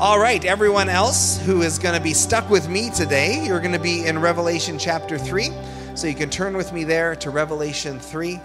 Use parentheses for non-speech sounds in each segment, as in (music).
All right, everyone else who is going to be stuck with me today, you're going to be in Revelation chapter 3. So you can turn with me there to Revelation 3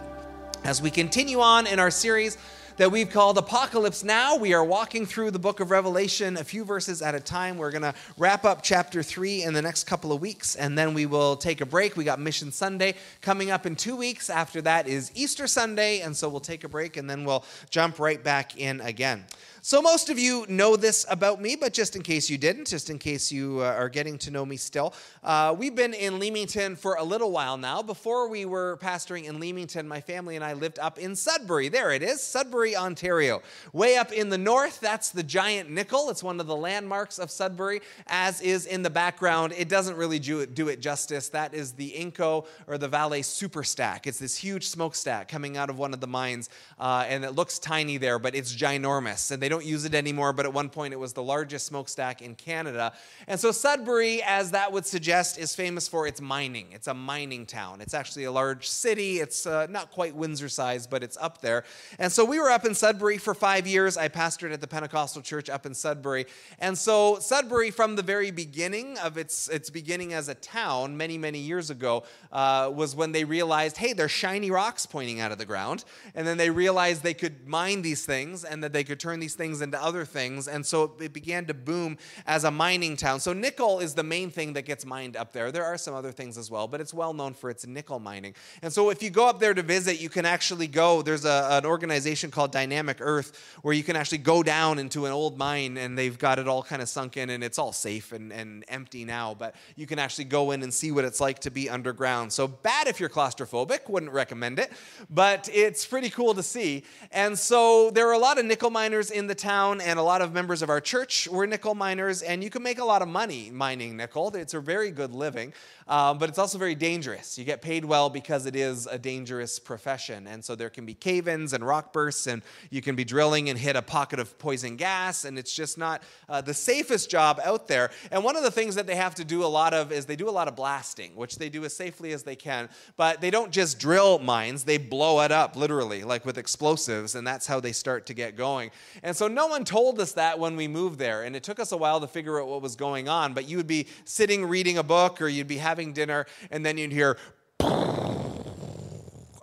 as we continue on in our series that we've called Apocalypse Now. We are walking through the book of Revelation a few verses at a time. We're going to wrap up chapter 3 in the next couple of weeks, and then we will take a break. We got Mission Sunday coming up in two weeks. After that is Easter Sunday, and so we'll take a break and then we'll jump right back in again. So, most of you know this about me, but just in case you didn't, just in case you uh, are getting to know me still, uh, we've been in Leamington for a little while now. Before we were pastoring in Leamington, my family and I lived up in Sudbury. There it is, Sudbury, Ontario. Way up in the north, that's the giant nickel. It's one of the landmarks of Sudbury, as is in the background. It doesn't really do it, do it justice. That is the Inco or the Vale Superstack. It's this huge smokestack coming out of one of the mines, uh, and it looks tiny there, but it's ginormous. And they don't don't use it anymore, but at one point it was the largest smokestack in Canada. And so Sudbury, as that would suggest, is famous for its mining. It's a mining town. It's actually a large city. It's uh, not quite Windsor size, but it's up there. And so we were up in Sudbury for five years. I pastored at the Pentecostal church up in Sudbury. And so Sudbury, from the very beginning of its, its beginning as a town, many, many years ago, uh, was when they realized, hey, there's shiny rocks pointing out of the ground. And then they realized they could mine these things and that they could turn these things things into other things. And so it began to boom as a mining town. So nickel is the main thing that gets mined up there. There are some other things as well, but it's well known for its nickel mining. And so if you go up there to visit, you can actually go. There's a, an organization called Dynamic Earth where you can actually go down into an old mine and they've got it all kind of sunk in and it's all safe and, and empty now. But you can actually go in and see what it's like to be underground. So bad if you're claustrophobic, wouldn't recommend it, but it's pretty cool to see. And so there are a lot of nickel miners in the the town, and a lot of members of our church were nickel miners, and you can make a lot of money mining nickel. It's a very good living, um, but it's also very dangerous. You get paid well because it is a dangerous profession, and so there can be cave ins and rock bursts, and you can be drilling and hit a pocket of poison gas, and it's just not uh, the safest job out there. And one of the things that they have to do a lot of is they do a lot of blasting, which they do as safely as they can, but they don't just drill mines, they blow it up literally, like with explosives, and that's how they start to get going. And so so no one told us that when we moved there, and it took us a while to figure out what was going on. But you would be sitting reading a book or you'd be having dinner, and then you'd hear (laughs)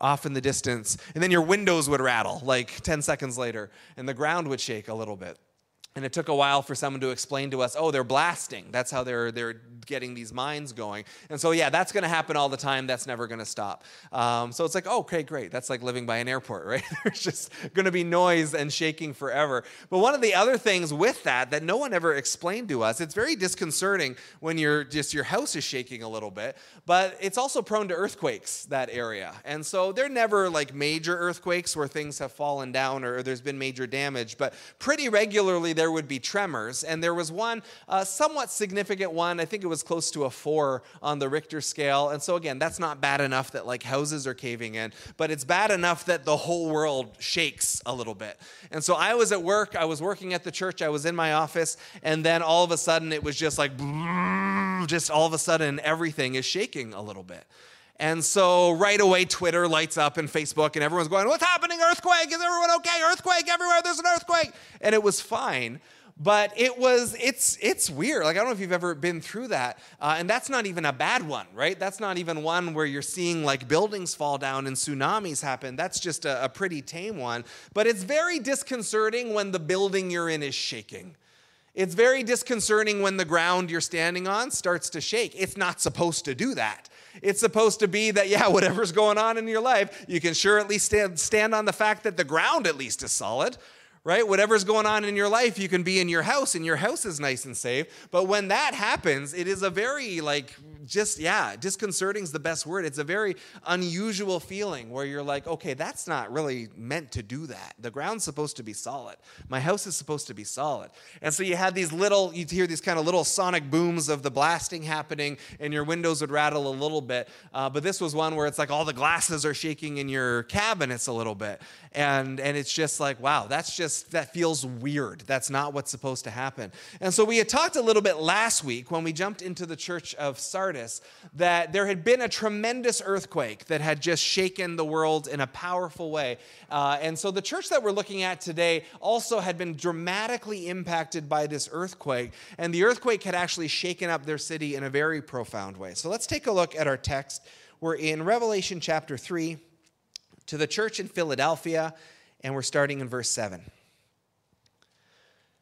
off in the distance, and then your windows would rattle like 10 seconds later, and the ground would shake a little bit. And it took a while for someone to explain to us, oh, they're blasting. That's how they're, they're getting these mines going. And so, yeah, that's going to happen all the time. That's never going to stop. Um, so it's like, oh, okay, great. That's like living by an airport, (laughs) right? There's just going to be noise and shaking forever. But one of the other things with that that no one ever explained to us, it's very disconcerting when you're just your house is shaking a little bit, but it's also prone to earthquakes, that area. And so they're never like major earthquakes where things have fallen down or there's been major damage, but pretty regularly, there would be tremors. And there was one uh, somewhat significant one. I think it was close to a four on the Richter scale. And so, again, that's not bad enough that like houses are caving in, but it's bad enough that the whole world shakes a little bit. And so I was at work, I was working at the church, I was in my office, and then all of a sudden it was just like, (laughs) just all of a sudden everything is shaking a little bit. And so right away, Twitter lights up and Facebook, and everyone's going, What's happening? Earthquake? Is everyone okay? Earthquake everywhere. There's an earthquake. And it was fine. But it was, it's, it's weird. Like, I don't know if you've ever been through that. Uh, and that's not even a bad one, right? That's not even one where you're seeing like buildings fall down and tsunamis happen. That's just a, a pretty tame one. But it's very disconcerting when the building you're in is shaking. It's very disconcerting when the ground you're standing on starts to shake. It's not supposed to do that. It's supposed to be that, yeah, whatever's going on in your life, you can sure at least stand, stand on the fact that the ground at least is solid, right? Whatever's going on in your life, you can be in your house and your house is nice and safe. But when that happens, it is a very, like, just, yeah, disconcerting is the best word. It's a very unusual feeling where you're like, okay, that's not really meant to do that. The ground's supposed to be solid. My house is supposed to be solid. And so you had these little, you'd hear these kind of little sonic booms of the blasting happening, and your windows would rattle a little bit. Uh, but this was one where it's like all the glasses are shaking in your cabinets a little bit. And, and it's just like, wow, that's just that feels weird. That's not what's supposed to happen. And so we had talked a little bit last week when we jumped into the church of Sardis Sardis that there had been a tremendous earthquake that had just shaken the world in a powerful way. Uh, and so the church that we're looking at today also had been dramatically impacted by this earthquake. And the earthquake had actually shaken up their city in a very profound way. So let's take a look at our text. We're in Revelation chapter 3 to the church in Philadelphia, and we're starting in verse 7.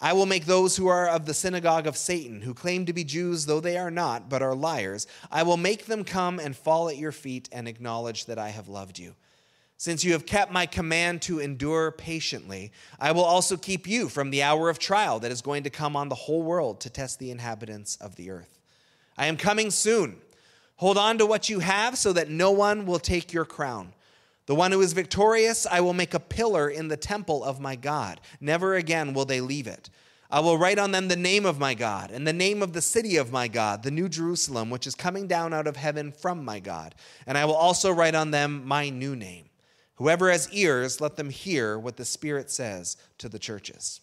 I will make those who are of the synagogue of Satan, who claim to be Jews, though they are not, but are liars, I will make them come and fall at your feet and acknowledge that I have loved you. Since you have kept my command to endure patiently, I will also keep you from the hour of trial that is going to come on the whole world to test the inhabitants of the earth. I am coming soon. Hold on to what you have so that no one will take your crown. The one who is victorious, I will make a pillar in the temple of my God. Never again will they leave it. I will write on them the name of my God and the name of the city of my God, the new Jerusalem, which is coming down out of heaven from my God. And I will also write on them my new name. Whoever has ears, let them hear what the Spirit says to the churches.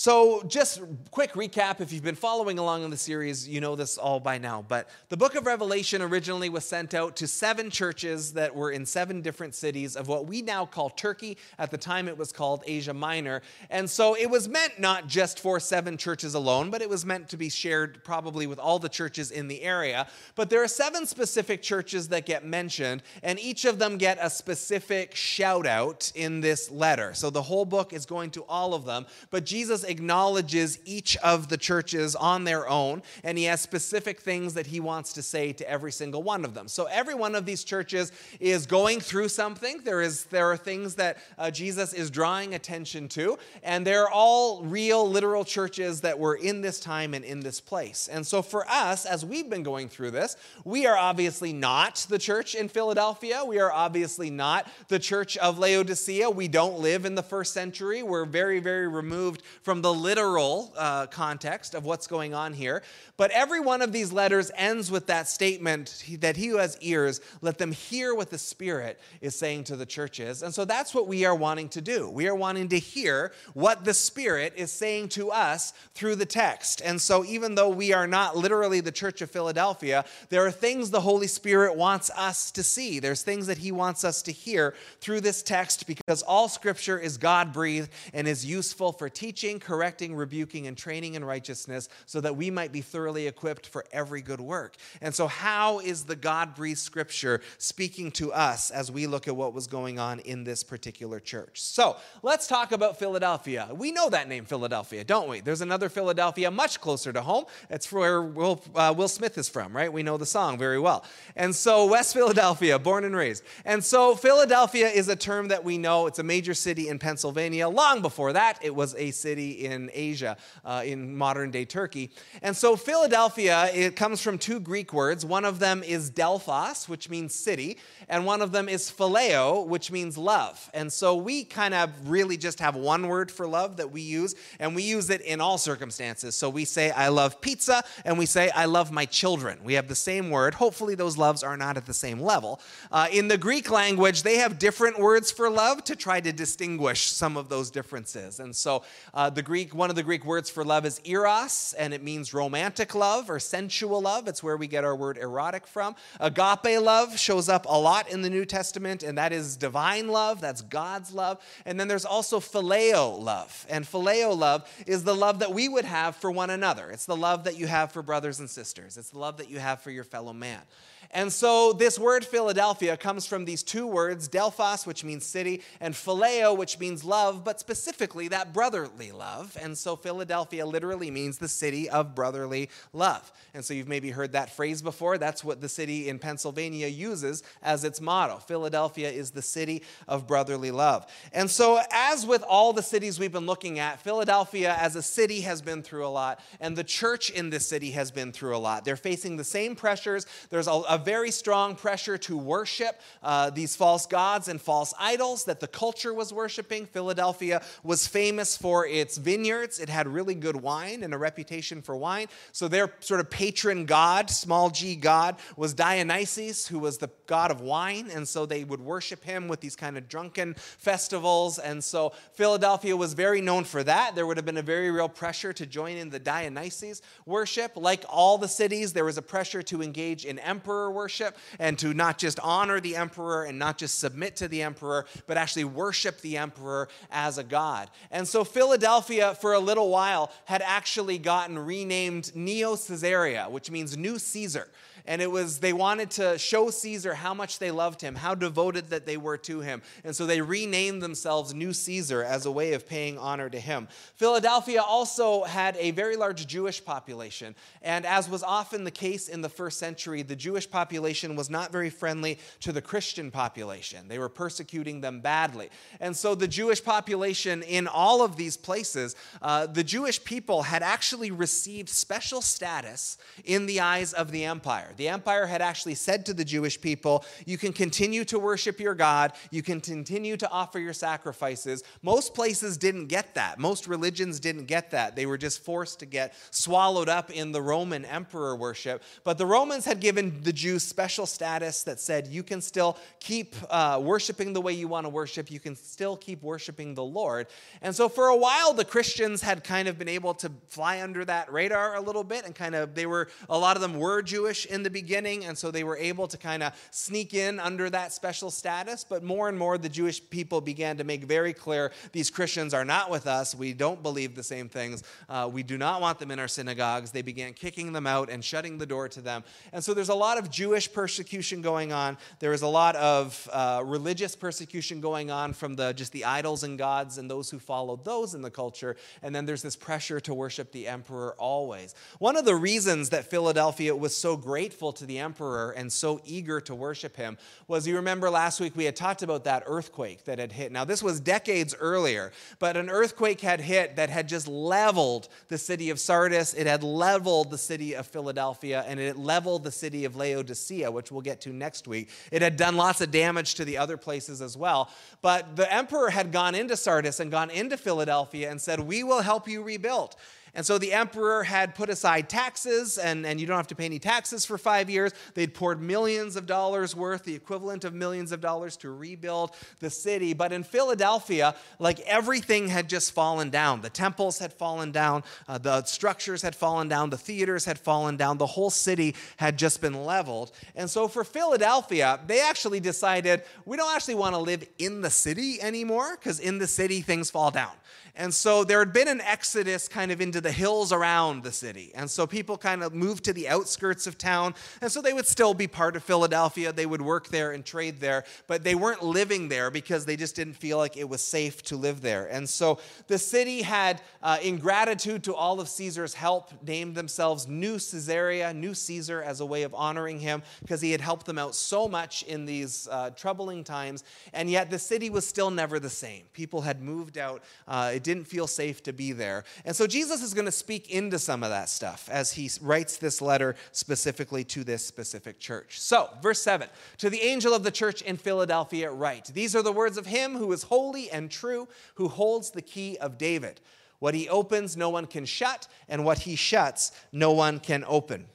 So, just quick recap if you've been following along in the series, you know this all by now. But the book of Revelation originally was sent out to seven churches that were in seven different cities of what we now call Turkey. At the time, it was called Asia Minor. And so it was meant not just for seven churches alone, but it was meant to be shared probably with all the churches in the area. But there are seven specific churches that get mentioned, and each of them get a specific shout out in this letter. So the whole book is going to all of them. But Jesus acknowledges each of the churches on their own, and he has specific things that he wants to say to every single one of them. So every one of these churches is going through something. There, is, there are things that uh, Jesus is drawing attention to, and they're all real, literal churches that were in this time and in this place. And so for us, as we've been going through this, we are obviously not the church in Philadelphia. We are obviously not the church of Laodicea. We don't live in the first century. We're very, very removed from from the literal uh, context of what's going on here. But every one of these letters ends with that statement that he who has ears, let them hear what the Spirit is saying to the churches. And so that's what we are wanting to do. We are wanting to hear what the Spirit is saying to us through the text. And so even though we are not literally the church of Philadelphia, there are things the Holy Spirit wants us to see. There's things that he wants us to hear through this text because all scripture is God breathed and is useful for teaching, correcting, rebuking, and training in righteousness so that we might be thoroughly equipped for every good work. And so, how is the God breathed scripture speaking to us as we look at what was going on in this particular church? So, let's talk about Philadelphia. We know that name, Philadelphia, don't we? There's another Philadelphia much closer to home. It's where Will, uh, Will Smith is from, right? We know the song very well. And so, West Philadelphia, born and raised. And so, Philadelphia is a term that we know. It's a major city in Pennsylvania. Long before that, it was a city in Asia, uh, in modern day Turkey. And so Philadelphia, it comes from two Greek words. One of them is Delphos, which means city, and one of them is phileo, which means love. And so we kind of really just have one word for love that we use, and we use it in all circumstances. So we say, I love pizza, and we say, I love my children. We have the same word. Hopefully, those loves are not at the same level. Uh, in the Greek language, they have different words for love to try to distinguish some of those differences. And so uh, the Greek, one of the Greek words for love is eros, and it means romantic love or sensual love. It's where we get our word erotic from. Agape love shows up a lot in the New Testament, and that is divine love, that's God's love. And then there's also phileo love. And phileo love is the love that we would have for one another. It's the love that you have for brothers and sisters, it's the love that you have for your fellow man. And so this word Philadelphia comes from these two words, Delphos, which means city, and phileo, which means love, but specifically that brotherly love. And so Philadelphia literally means the city of brotherly love. And so you've maybe heard that phrase before. That's what the city in Pennsylvania uses as its motto. Philadelphia is the city of brotherly love. And so, as with all the cities we've been looking at, Philadelphia as a city has been through a lot, and the church in this city has been through a lot. They're facing the same pressures. There's a a very strong pressure to worship uh, these false gods and false idols that the culture was worshiping. Philadelphia was famous for its vineyards, it had really good wine and a reputation for wine. So their sort of patron god, small g god, was Dionysus, who was the god of wine. And so they would worship him with these kind of drunken festivals. And so Philadelphia was very known for that. There would have been a very real pressure to join in the Dionysus worship. Like all the cities, there was a pressure to engage in emperor worship and to not just honor the emperor and not just submit to the emperor, but actually worship the emperor as a god. And so Philadelphia, for a little while, had actually gotten renamed Neo Caesarea, which means New Caesar and it was they wanted to show Caesar how much they loved him, how devoted that they were to him. And so they renamed themselves New Caesar as a way of paying honor to him. Philadelphia also had a very large Jewish population, and as was often the case in the first century, the Jewish population was not very friendly to the Christian population. They were persecuting them badly. And so the Jewish population in all of these places, uh, the Jewish people had actually received special status in the eyes of the empire. The empire had actually said to the Jewish people, You can continue to worship your God, you can continue to offer your sacrifices. Most places didn't get that. Most religions didn't get that. They were just forced to get swallowed up in the Roman emperor worship. But the Romans had given the Jews special status that said, You can still keep uh, worshiping the way you want to worship, you can still keep worshiping the Lord. And so for a while, the Christians had kind of been able to fly under that radar a little bit and kind of, they were, a lot of them were Jewish in the the beginning, and so they were able to kind of sneak in under that special status. But more and more, the Jewish people began to make very clear these Christians are not with us. We don't believe the same things. Uh, we do not want them in our synagogues. They began kicking them out and shutting the door to them. And so there's a lot of Jewish persecution going on. There is a lot of uh, religious persecution going on from the just the idols and gods and those who followed those in the culture. And then there's this pressure to worship the emperor always. One of the reasons that Philadelphia was so great grateful to the emperor and so eager to worship him was you remember last week we had talked about that earthquake that had hit. Now, this was decades earlier, but an earthquake had hit that had just leveled the city of Sardis, it had leveled the city of Philadelphia, and it leveled the city of Laodicea, which we'll get to next week. It had done lots of damage to the other places as well. But the emperor had gone into Sardis and gone into Philadelphia and said, We will help you rebuild. And so the emperor had put aside taxes, and, and you don't have to pay any taxes for five years. They'd poured millions of dollars worth, the equivalent of millions of dollars, to rebuild the city. But in Philadelphia, like everything had just fallen down. The temples had fallen down, uh, the structures had fallen down, the theaters had fallen down, the whole city had just been leveled. And so for Philadelphia, they actually decided we don't actually want to live in the city anymore, because in the city, things fall down. And so there had been an exodus kind of into the hills around the city. And so people kind of moved to the outskirts of town. And so they would still be part of Philadelphia. They would work there and trade there, but they weren't living there because they just didn't feel like it was safe to live there. And so the city had, uh, in gratitude to all of Caesar's help, named themselves New Caesarea, New Caesar, as a way of honoring him because he had helped them out so much in these uh, troubling times. And yet the city was still never the same. People had moved out. Uh, it didn't feel safe to be there. And so Jesus is going to speak into some of that stuff as he writes this letter specifically to this specific church. So, verse 7 To the angel of the church in Philadelphia, write These are the words of him who is holy and true, who holds the key of David. What he opens, no one can shut, and what he shuts, no one can open.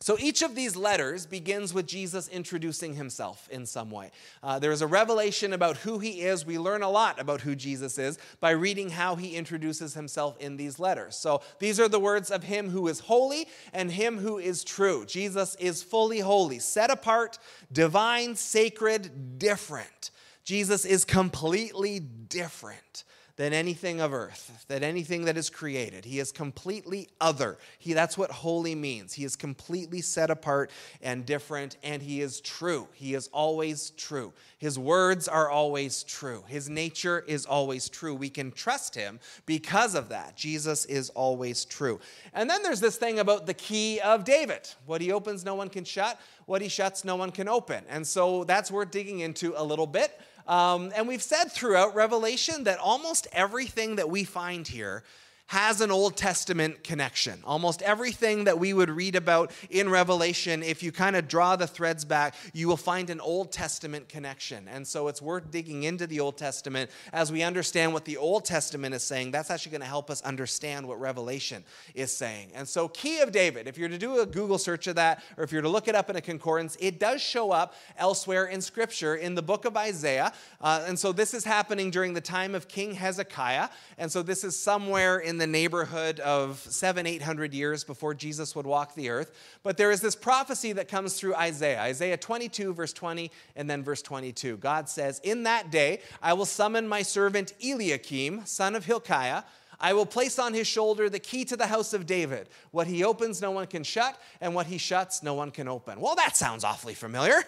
So each of these letters begins with Jesus introducing himself in some way. Uh, there is a revelation about who he is. We learn a lot about who Jesus is by reading how he introduces himself in these letters. So these are the words of him who is holy and him who is true. Jesus is fully holy, set apart, divine, sacred, different. Jesus is completely different than anything of earth, than anything that is created. He is completely other. He, that's what holy means. He is completely set apart and different, and he is true. He is always true. His words are always true. His nature is always true. We can trust him because of that. Jesus is always true. And then there's this thing about the key of David. What he opens, no one can shut. What he shuts, no one can open. And so that's worth digging into a little bit. Um, and we've said throughout Revelation that almost everything that we find here has an Old Testament connection. Almost everything that we would read about in Revelation, if you kind of draw the threads back, you will find an Old Testament connection. And so it's worth digging into the Old Testament as we understand what the Old Testament is saying. That's actually going to help us understand what Revelation is saying. And so, Key of David, if you're to do a Google search of that, or if you're to look it up in a concordance, it does show up elsewhere in Scripture in the book of Isaiah. Uh, and so, this is happening during the time of King Hezekiah. And so, this is somewhere in the neighborhood of seven, eight hundred years before Jesus would walk the earth. But there is this prophecy that comes through Isaiah, Isaiah 22, verse 20, and then verse 22. God says, In that day I will summon my servant Eliakim, son of Hilkiah. I will place on his shoulder the key to the house of David. What he opens, no one can shut, and what he shuts, no one can open. Well, that sounds awfully familiar.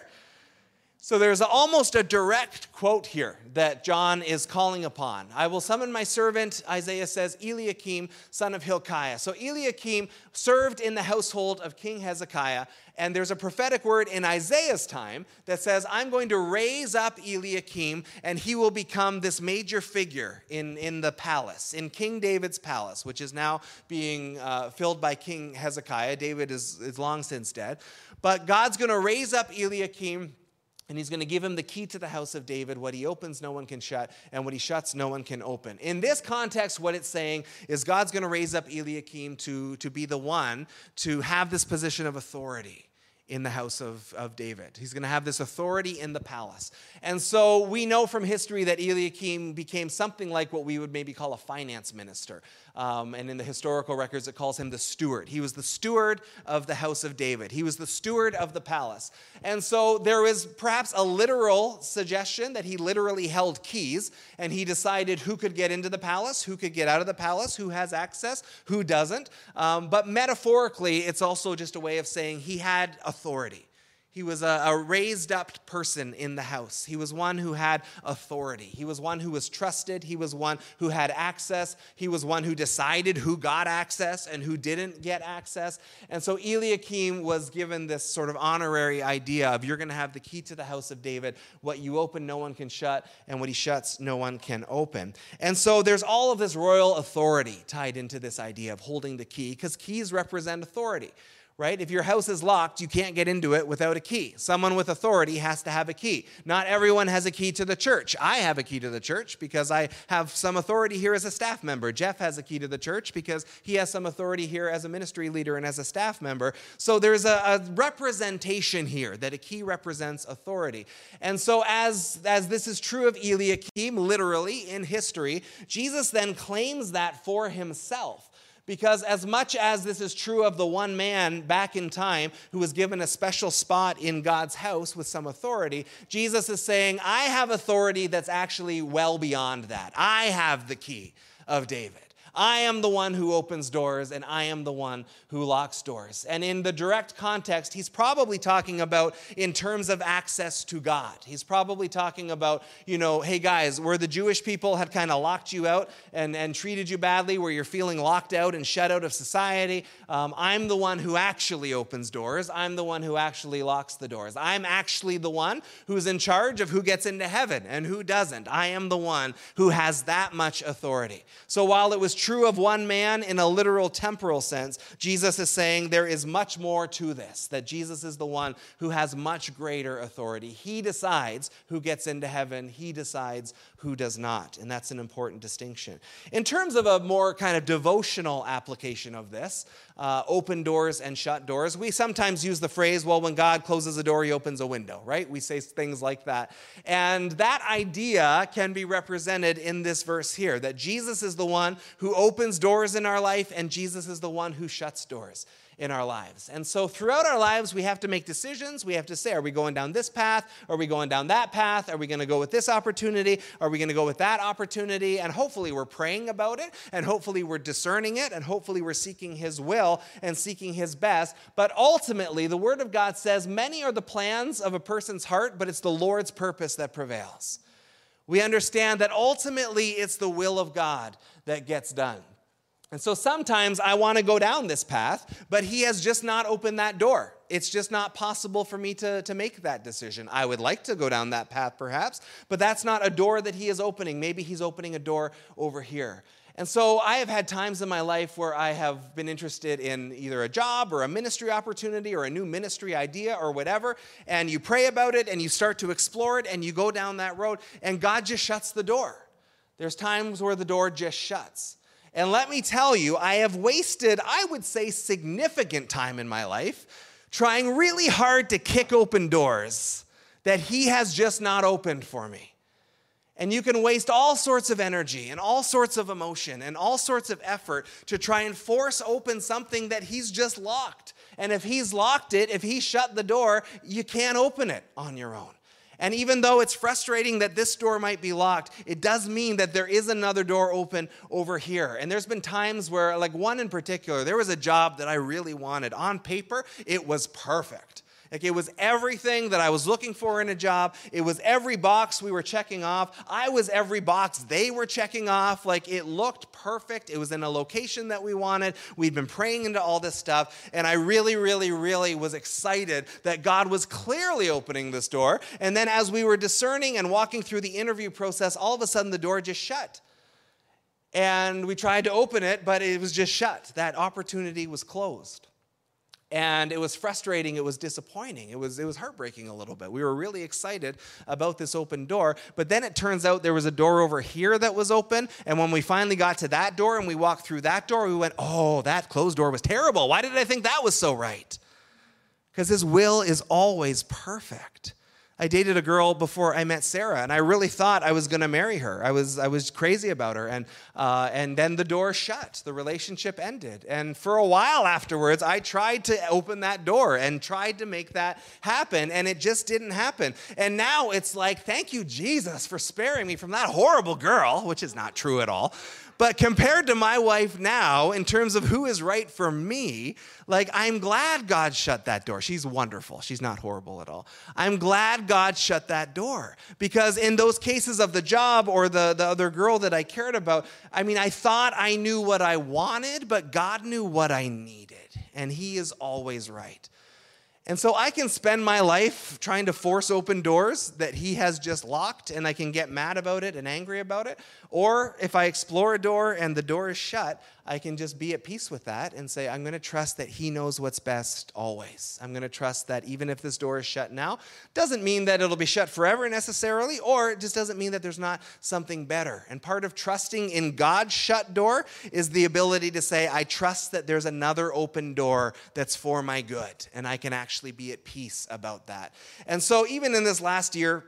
So there's almost a direct quote here that John is calling upon. I will summon my servant, Isaiah says, Eliakim, son of Hilkiah. So Eliakim served in the household of King Hezekiah, and there's a prophetic word in Isaiah's time that says, I'm going to raise up Eliakim, and he will become this major figure in, in the palace, in King David's palace, which is now being uh, filled by King Hezekiah. David is, is long since dead. But God's going to raise up Eliakim and he's going to give him the key to the house of David. What he opens, no one can shut, and what he shuts, no one can open. In this context, what it's saying is God's going to raise up Eliakim to, to be the one to have this position of authority in the house of, of David. He's going to have this authority in the palace. And so we know from history that Eliakim became something like what we would maybe call a finance minister. Um, and in the historical records, it calls him the steward. He was the steward of the house of David, he was the steward of the palace. And so there is perhaps a literal suggestion that he literally held keys and he decided who could get into the palace, who could get out of the palace, who has access, who doesn't. Um, but metaphorically, it's also just a way of saying he had authority. He was a, a, raised up person in the house. He was one who had authority. He was one who was trusted. He was one who had access. He was one who decided who got access and who didn't get access. And so Eliakim was given this sort of honorary idea of you're going to have the key to the house of David. What you open, no one can shut, and what he shuts, no one can open. And so there's all of this royal authority tied into this idea of holding the key because keys represent authority right? If your house is locked, you can't get into it without a key. Someone with authority has to have a key. Not everyone has a key to the church. I have a key to the church because I have some authority here as a staff member. Jeff has a key to the church because he has some authority here as a ministry leader and as a staff member. So there's a, a representation here that a key represents authority. And so as, as this is true of Eliakim, literally in history, Jesus then claims that for himself. Because, as much as this is true of the one man back in time who was given a special spot in God's house with some authority, Jesus is saying, I have authority that's actually well beyond that. I have the key of David. I am the one who opens doors and I am the one who locks doors. And in the direct context, he's probably talking about in terms of access to God. He's probably talking about, you know, hey guys, where the Jewish people had kind of locked you out and, and treated you badly, where you're feeling locked out and shut out of society, um, I'm the one who actually opens doors. I'm the one who actually locks the doors. I'm actually the one who's in charge of who gets into heaven and who doesn't. I am the one who has that much authority. So while it was true of one man in a literal temporal sense, Jesus is saying there is much more to this, that Jesus is the one who has much greater authority. He decides who gets into heaven, he decides who does not. And that's an important distinction. In terms of a more kind of devotional application of this, uh, open doors and shut doors, we sometimes use the phrase, well, when God closes a door, he opens a window, right? We say things like that. And that idea can be represented in this verse here that Jesus is the one who opens doors in our life, and Jesus is the one who shuts doors in our lives. And so throughout our lives, we have to make decisions. We have to say, are we going down this path? Are we going down that path? Are we going to go with this opportunity? Are we going to go with that opportunity? And hopefully we're praying about it, and hopefully we're discerning it, and hopefully we're seeking His will and seeking His best. But ultimately, the Word of God says, many are the plans of a person's heart, but it's the Lord's purpose that prevails. We understand that ultimately it's the will of God that gets done. And so sometimes I want to go down this path, but he has just not opened that door. It's just not possible for me to, to make that decision. I would like to go down that path perhaps, but that's not a door that he is opening. Maybe he's opening a door over here. And so I have had times in my life where I have been interested in either a job or a ministry opportunity or a new ministry idea or whatever. And you pray about it and you start to explore it and you go down that road and God just shuts the door. There's times where the door just shuts. And let me tell you, I have wasted, I would say, significant time in my life trying really hard to kick open doors that He has just not opened for me. And you can waste all sorts of energy and all sorts of emotion and all sorts of effort to try and force open something that he's just locked. And if he's locked it, if he shut the door, you can't open it on your own. And even though it's frustrating that this door might be locked, it does mean that there is another door open over here. And there's been times where, like one in particular, there was a job that I really wanted. On paper, it was perfect. Like it was everything that I was looking for in a job. It was every box we were checking off. I was every box they were checking off. Like it looked perfect. It was in a location that we wanted. We'd been praying into all this stuff. And I really, really, really was excited that God was clearly opening this door. And then as we were discerning and walking through the interview process, all of a sudden the door just shut. And we tried to open it, but it was just shut. That opportunity was closed and it was frustrating it was disappointing it was it was heartbreaking a little bit. We were really excited about this open door but then it turns out there was a door over here that was open and when we finally got to that door and we walked through that door we went oh that closed door was terrible. Why did i think that was so right? Because his will is always perfect I dated a girl before I met Sarah, and I really thought I was going to marry her. I was, I was crazy about her. And, uh, and then the door shut, the relationship ended. And for a while afterwards, I tried to open that door and tried to make that happen, and it just didn't happen. And now it's like, thank you, Jesus, for sparing me from that horrible girl, which is not true at all. But compared to my wife now, in terms of who is right for me, like I'm glad God shut that door. She's wonderful. She's not horrible at all. I'm glad God shut that door because in those cases of the job or the, the other girl that I cared about, I mean, I thought I knew what I wanted, but God knew what I needed. And He is always right. And so I can spend my life trying to force open doors that he has just locked, and I can get mad about it and angry about it. Or if I explore a door and the door is shut, I can just be at peace with that and say, I'm going to trust that he knows what's best always. I'm going to trust that even if this door is shut now, doesn't mean that it'll be shut forever necessarily, or it just doesn't mean that there's not something better. And part of trusting in God's shut door is the ability to say, I trust that there's another open door that's for my good, and I can actually be at peace about that. And so, even in this last year,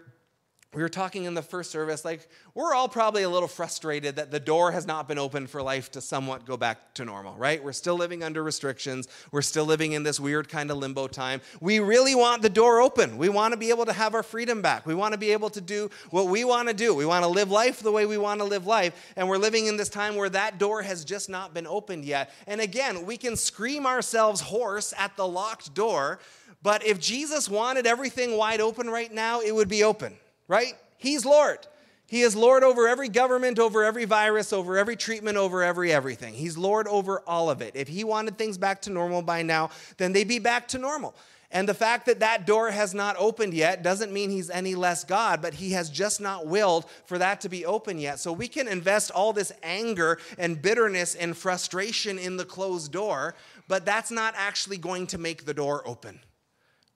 we were talking in the first service, like, we're all probably a little frustrated that the door has not been opened for life to somewhat go back to normal, right? We're still living under restrictions. We're still living in this weird kind of limbo time. We really want the door open. We want to be able to have our freedom back. We want to be able to do what we want to do. We want to live life the way we want to live life. And we're living in this time where that door has just not been opened yet. And again, we can scream ourselves hoarse at the locked door but if Jesus wanted everything wide open right now, it would be open, right? He's Lord. He is Lord over every government, over every virus, over every treatment, over every everything. He's Lord over all of it. If He wanted things back to normal by now, then they'd be back to normal. And the fact that that door has not opened yet doesn't mean he's any less God, but he has just not willed for that to be open yet. So we can invest all this anger and bitterness and frustration in the closed door, but that's not actually going to make the door open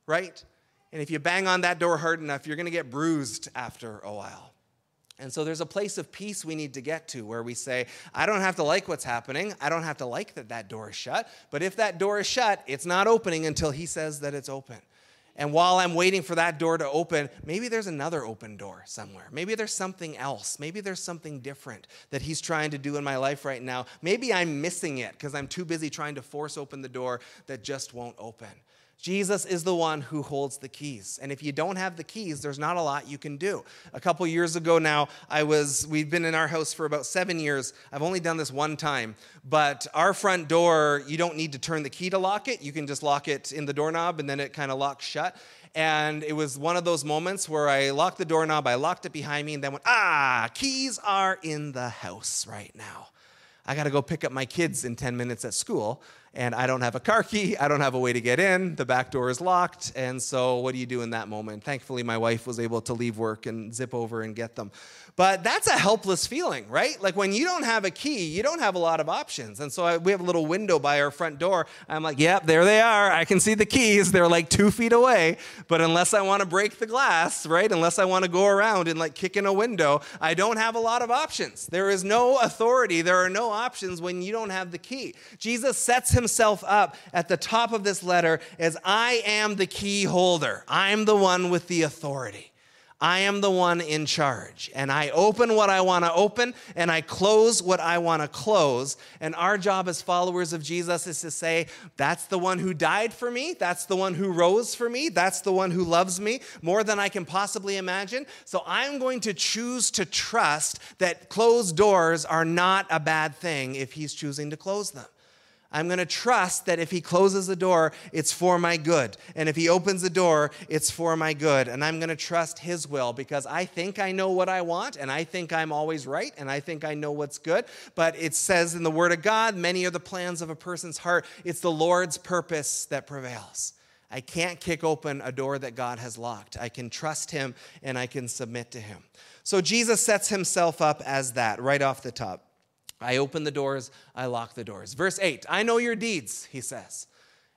right? And if you bang on that door hard enough, you're going to get bruised after a while. And so there's a place of peace we need to get to where we say, I don't have to like what's happening. I don't have to like that that door is shut. But if that door is shut, it's not opening until he says that it's open. And while I'm waiting for that door to open, maybe there's another open door somewhere. Maybe there's something else. Maybe there's something different that he's trying to do in my life right now. Maybe I'm missing it because I'm too busy trying to force open the door that just won't open. Jesus is the one who holds the keys. And if you don't have the keys, there's not a lot you can do. A couple years ago now, I was we've been in our house for about 7 years. I've only done this one time, but our front door, you don't need to turn the key to lock it. You can just lock it in the doorknob and then it kind of locks shut. And it was one of those moments where I locked the doorknob, I locked it behind me and then went, "Ah, keys are in the house right now." I got to go pick up my kids in 10 minutes at school and I don't have a car key. I don't have a way to get in. The back door is locked. And so, what do you do in that moment? Thankfully, my wife was able to leave work and zip over and get them. But that's a helpless feeling, right? Like when you don't have a key, you don't have a lot of options. And so I, we have a little window by our front door. I'm like, yep, there they are. I can see the keys. They're like two feet away. But unless I want to break the glass, right? Unless I want to go around and like kick in a window, I don't have a lot of options. There is no authority. There are no options when you don't have the key. Jesus sets himself up at the top of this letter as I am the key holder. I'm the one with the authority. I am the one in charge. And I open what I want to open and I close what I want to close. And our job as followers of Jesus is to say, that's the one who died for me. That's the one who rose for me. That's the one who loves me more than I can possibly imagine. So I'm going to choose to trust that closed doors are not a bad thing if he's choosing to close them. I'm going to trust that if he closes the door, it's for my good. And if he opens the door, it's for my good. And I'm going to trust his will because I think I know what I want and I think I'm always right and I think I know what's good. But it says in the word of God, many are the plans of a person's heart. It's the Lord's purpose that prevails. I can't kick open a door that God has locked. I can trust him and I can submit to him. So Jesus sets himself up as that right off the top. I open the doors, I lock the doors. Verse 8 I know your deeds, he says.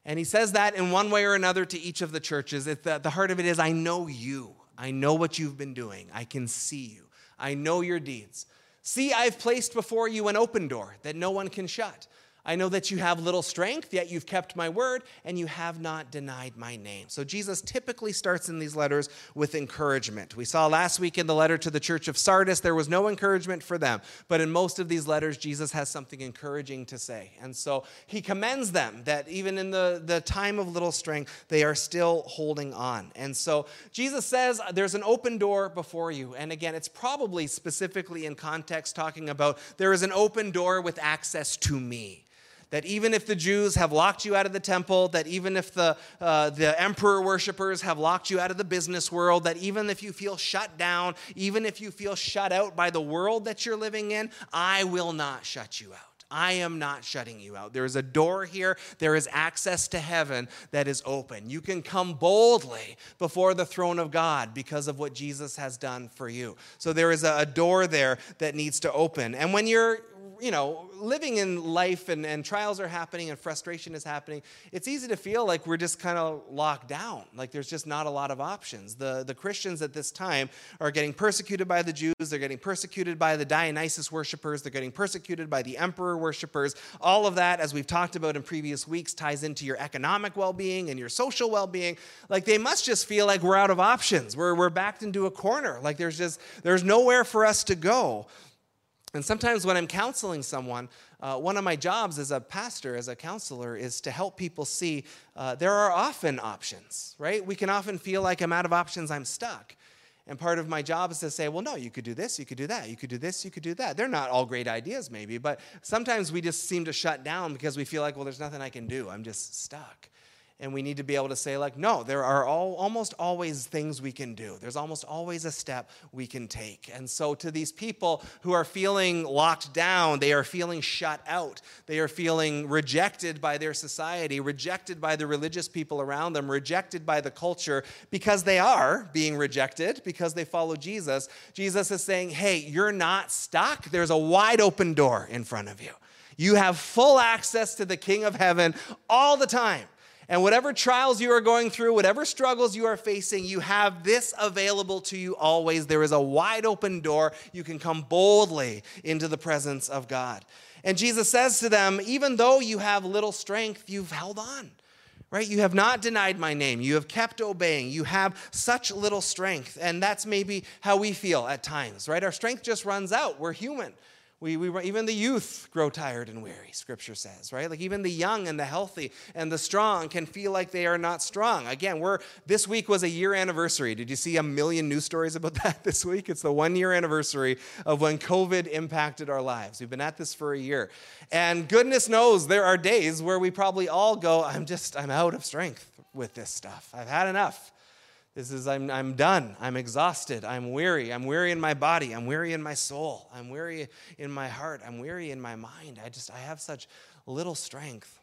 And he says that in one way or another to each of the churches. It, the, the heart of it is I know you. I know what you've been doing. I can see you. I know your deeds. See, I've placed before you an open door that no one can shut. I know that you have little strength, yet you've kept my word, and you have not denied my name. So Jesus typically starts in these letters with encouragement. We saw last week in the letter to the church of Sardis, there was no encouragement for them. But in most of these letters, Jesus has something encouraging to say. And so he commends them that even in the, the time of little strength, they are still holding on. And so Jesus says, There's an open door before you. And again, it's probably specifically in context talking about there is an open door with access to me that even if the Jews have locked you out of the temple, that even if the, uh, the emperor worshippers have locked you out of the business world, that even if you feel shut down, even if you feel shut out by the world that you're living in, I will not shut you out. I am not shutting you out. There is a door here. There is access to heaven that is open. You can come boldly before the throne of God because of what Jesus has done for you. So there is a door there that needs to open. And when you're you know, living in life and, and trials are happening and frustration is happening, it's easy to feel like we're just kind of locked down. Like there's just not a lot of options. The, the Christians at this time are getting persecuted by the Jews, they're getting persecuted by the Dionysus worshippers, they're getting persecuted by the emperor worshippers. All of that, as we've talked about in previous weeks, ties into your economic well being and your social well being. Like they must just feel like we're out of options. We're, we're backed into a corner. Like there's just, there's nowhere for us to go. And sometimes when I'm counseling someone, uh, one of my jobs as a pastor, as a counselor, is to help people see uh, there are often options, right? We can often feel like I'm out of options, I'm stuck. And part of my job is to say, well, no, you could do this, you could do that, you could do this, you could do that. They're not all great ideas, maybe, but sometimes we just seem to shut down because we feel like, well, there's nothing I can do, I'm just stuck and we need to be able to say like no there are all, almost always things we can do. There's almost always a step we can take. And so to these people who are feeling locked down they are feeling shut out. They are feeling rejected by their society rejected by the religious people around them rejected by the culture. Because they are being rejected because they follow jesus jesus is saying hey you're not stuck. There's a wide open door in front of you. You have full access to the king of heaven all the time and whatever trials you are going through, whatever struggles you are facing, you have this available to you always. There is a wide open door. You can come boldly into the presence of God. And Jesus says to them, Even though you have little strength, you've held on right? You have not denied my name. You have kept obeying. You have such little strength. And that's maybe how we feel at times, right? Our strength just runs out. We're human. We, we, even the youth grow tired and weary, scripture says, right? Like even the young and the healthy and the strong can feel like they are not strong. Again, we're, this week was a year anniversary. Did you see a million news stories about (laughs) that this week? It's the one year anniversary of when COVID impacted our lives. We've been at this for a year. And goodness knows there are days where we probably all go, I'm just, I'm out of strength with this stuff. I've had enough. This is, I'm, I'm done. I'm exhausted. I'm weary. I'm weary in my body. I'm weary in my soul. I'm weary in my heart. I'm weary in my mind. I just, I have such little strength.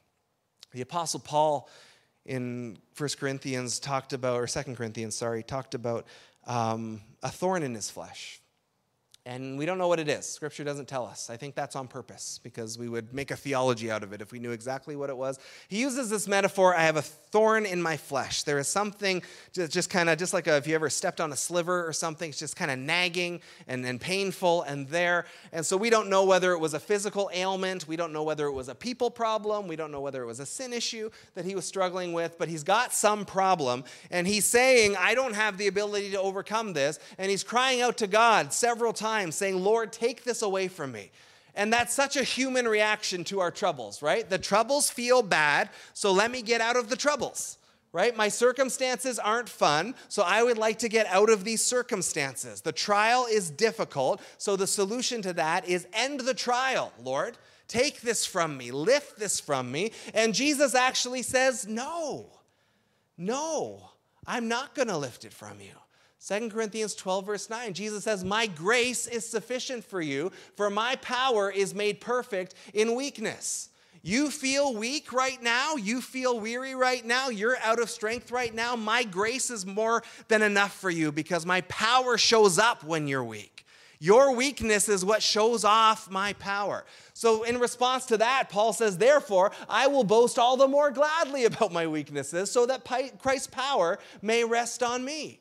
The Apostle Paul in 1 Corinthians talked about, or 2 Corinthians, sorry, talked about um, a thorn in his flesh. And we don't know what it is. Scripture doesn't tell us. I think that's on purpose because we would make a theology out of it if we knew exactly what it was. He uses this metaphor I have a thorn in my flesh. There is something just, just kind of, just like a, if you ever stepped on a sliver or something, it's just kind of nagging and, and painful and there. And so we don't know whether it was a physical ailment. We don't know whether it was a people problem. We don't know whether it was a sin issue that he was struggling with, but he's got some problem. And he's saying, I don't have the ability to overcome this. And he's crying out to God several times times saying, Lord, take this away from me. And that's such a human reaction to our troubles, right? The troubles feel bad, so let me get out of the troubles, right? My circumstances aren't fun, so I would like to get out of these circumstances. The trial is difficult, so the solution to that is end the trial, Lord. Take this from me, lift this from me. And Jesus actually says, No, no, I'm not to lift it from you. 2 Corinthians 12, verse 9, Jesus says, My grace is sufficient for you, for my power is made perfect in weakness. You feel weak right now. You feel weary right now. You're out of strength right now. My grace is more than enough for you because my power shows up when you're weak. Your weakness is what shows off my power. So, in response to that, Paul says, Therefore, I will boast all the more gladly about my weaknesses so that Christ's power may rest on me.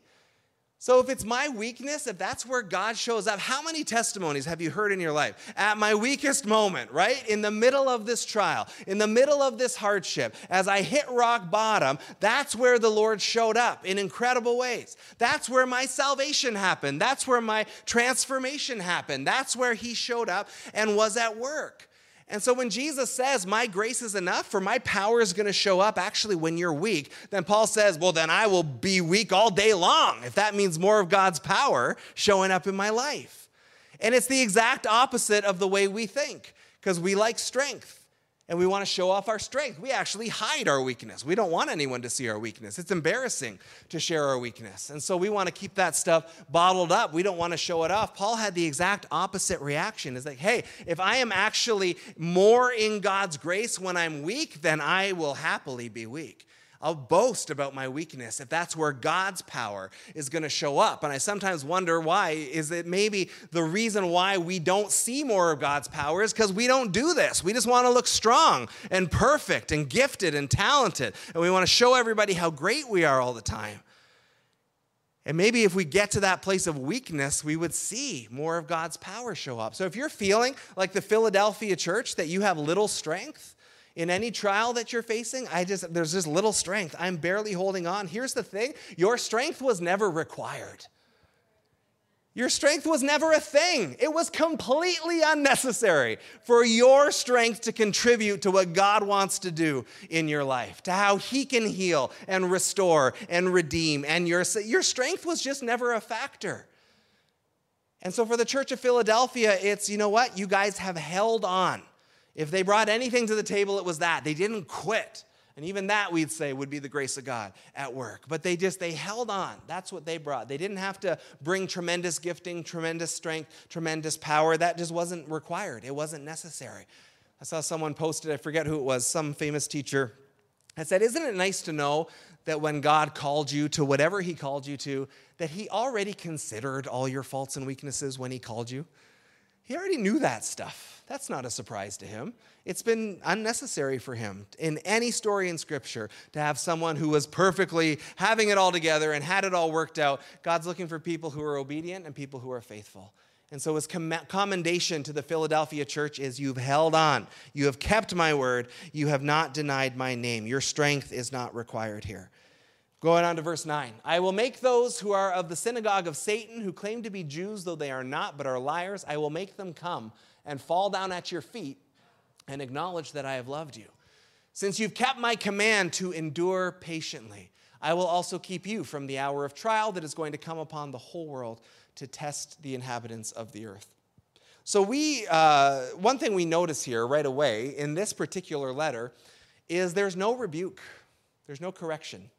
So, if it's my weakness, if that's where God shows up, how many testimonies have you heard in your life? At my weakest moment, right? In the middle of this trial, in the middle of this hardship, as I hit rock bottom, that's where the Lord showed up in incredible ways. That's where my salvation happened. That's where my transformation happened. That's where He showed up and was at work. And so when Jesus says, My grace is enough, for my power is going to show up actually when you're weak, then Paul says, Well, then I will be weak all day long, if that means more of God's power showing up in my life. And it's the exact opposite of the way we think, because we like strength and we want to show off our strength. We actually hide our weakness. We don't want anyone to see our weakness. It's embarrassing to share our weakness. And so we want to keep that stuff bottled up. We don't want to show it off. Paul had the exact opposite reaction. Is like, hey, if I am actually more in God's grace when I'm weak, then I will happily be weak. I'll boast about my weakness if that's where God's power is going to show up. And I sometimes wonder why is it maybe the reason why we don't see more of God's power is because we don't do this. We just want to look strong and perfect and gifted and talented. And we want to show everybody how great we are all the time. And maybe if we get to that place of weakness, we would see more of God's power show up. So if you're feeling like the Philadelphia church, that you have little strength, in any trial that you're facing, I just there's just little strength. I'm barely holding on. Here's the thing, your strength was never required. Your strength was never a thing. It was completely unnecessary for your strength to contribute to what God wants to do in your life, to how He can heal and restore and redeem. And your, your strength was just never a factor. And so for the church of Philadelphia, it's, you know what? You guys have held on. If they brought anything to the table, it was that. They didn't quit. And even that we'd say would be the grace of God at work. But they just they held on. That's what they brought. They didn't have to bring tremendous gifting, tremendous strength, tremendous power. That just wasn't required. It wasn't necessary. I saw someone posted, I forget who it was, some famous teacher. I said, Isn't it nice to know that when God called you to whatever He called you to, that He already considered all your faults and weaknesses when He called you? He already knew that stuff. That's not a surprise to him. It's been unnecessary for him in any story in Scripture to have someone who was perfectly having it all together and had it all worked out. God's looking for people who are obedient and people who are faithful. And so his commendation to the Philadelphia church is You've held on, you have kept my word, you have not denied my name. Your strength is not required here. Going on to verse 9 I will make those who are of the synagogue of Satan, who claim to be Jews, though they are not, but are liars, I will make them come and fall down at your feet and acknowledge that I have loved you. Since you've kept my command to endure patiently, I will also keep you from the hour of trial that is going to come upon the whole world to test the inhabitants of the earth. So, we, uh, one thing we notice here right away in this particular letter is there's no rebuke, there's no correction.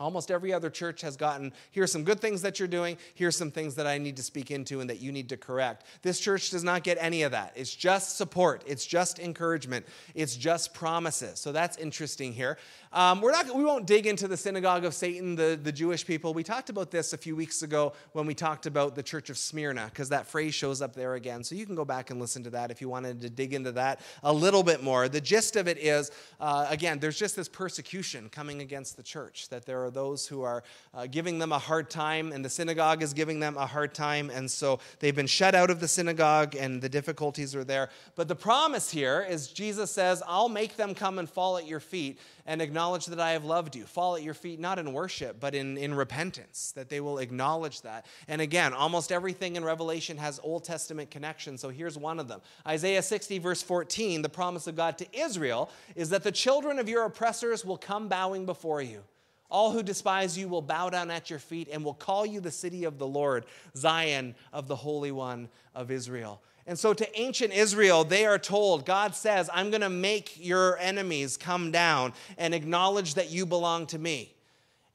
Almost every other church has gotten here's some good things that you're doing, here's some things that I need to speak into and that you need to correct. This church does not get any of that. It's just support, it's just encouragement, it's just promises. So that's interesting here. Um, we're not, we won't dig into the synagogue of Satan, the, the Jewish people. We talked about this a few weeks ago when we talked about the church of Smyrna, because that phrase shows up there again. So you can go back and listen to that if you wanted to dig into that a little bit more. The gist of it is, uh, again, there's just this persecution coming against the church, that there are those who are uh, giving them a hard time, and the synagogue is giving them a hard time. And so they've been shut out of the synagogue, and the difficulties are there. But the promise here is Jesus says, I'll make them come and fall at your feet and acknowledge that I have loved you. Fall at your feet, not in worship, but in, in repentance, that they will acknowledge that. And again, almost everything in Revelation has Old Testament connections. So here's one of them Isaiah 60, verse 14, the promise of God to Israel is that the children of your oppressors will come bowing before you. All who despise you will bow down at your feet and will call you the city of the Lord, Zion of the Holy One of Israel. And so, to ancient Israel, they are told, God says, I'm going to make your enemies come down and acknowledge that you belong to me.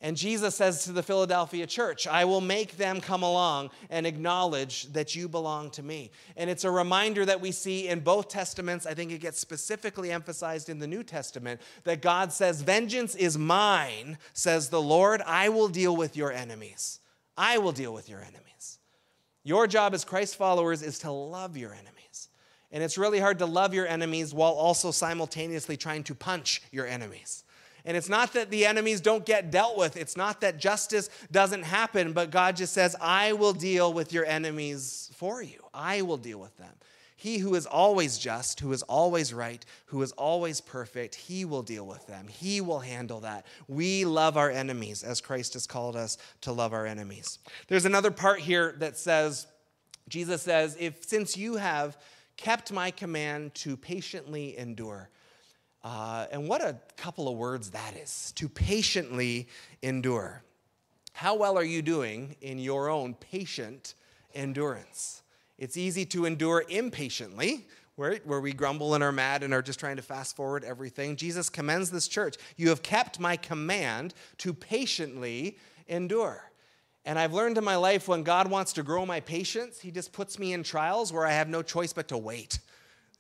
And Jesus says to the Philadelphia church, I will make them come along and acknowledge that you belong to me. And it's a reminder that we see in both Testaments. I think it gets specifically emphasized in the New Testament that God says, Vengeance is mine, says the Lord. I will deal with your enemies. I will deal with your enemies. Your job as Christ followers is to love your enemies. And it's really hard to love your enemies while also simultaneously trying to punch your enemies. And it's not that the enemies don't get dealt with, it's not that justice doesn't happen, but God just says, I will deal with your enemies for you. I will deal with them. He who is always just, who is always right, who is always perfect, he will deal with them. He will handle that. We love our enemies as Christ has called us to love our enemies. There's another part here that says, Jesus says, if since you have kept my command to patiently endure. Uh, and what a couple of words that is to patiently endure. How well are you doing in your own patient endurance? It's easy to endure impatiently, where, where we grumble and are mad and are just trying to fast forward everything. Jesus commends this church. You have kept my command to patiently endure. And I've learned in my life when God wants to grow my patience, He just puts me in trials where I have no choice but to wait.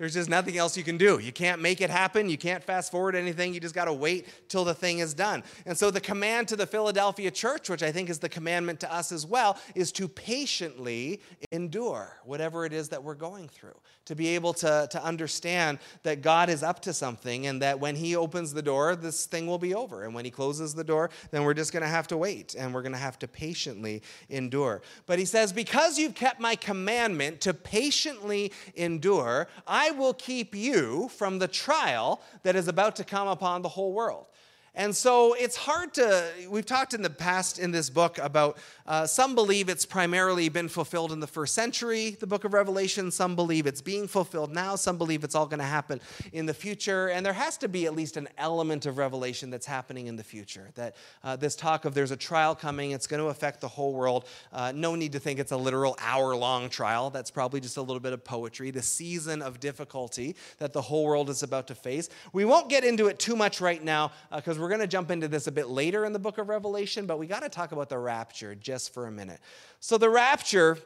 There's just nothing else you can do. You can't make it happen. You can't fast forward anything. You just got to wait till the thing is done. And so, the command to the Philadelphia church, which I think is the commandment to us as well, is to patiently endure whatever it is that we're going through. To be able to, to understand that God is up to something and that when He opens the door, this thing will be over. And when He closes the door, then we're just going to have to wait and we're going to have to patiently endure. But He says, Because you've kept my commandment to patiently endure, I will keep you from the trial that is about to come upon the whole world. And so it's hard to, we've talked in the past in this book about uh, some believe it's primarily been fulfilled in the first century, the book of Revelation. Some believe it's being fulfilled now. Some believe it's all going to happen in the future. And there has to be at least an element of revelation that's happening in the future. That uh, this talk of there's a trial coming, it's going to affect the whole world. Uh, no need to think it's a literal hour long trial. That's probably just a little bit of poetry. The season of difficulty that the whole world is about to face. We won't get into it too much right now because uh, we're going to jump into this a bit later in the book of Revelation, but we got to talk about the rapture just for a minute. So, the rapture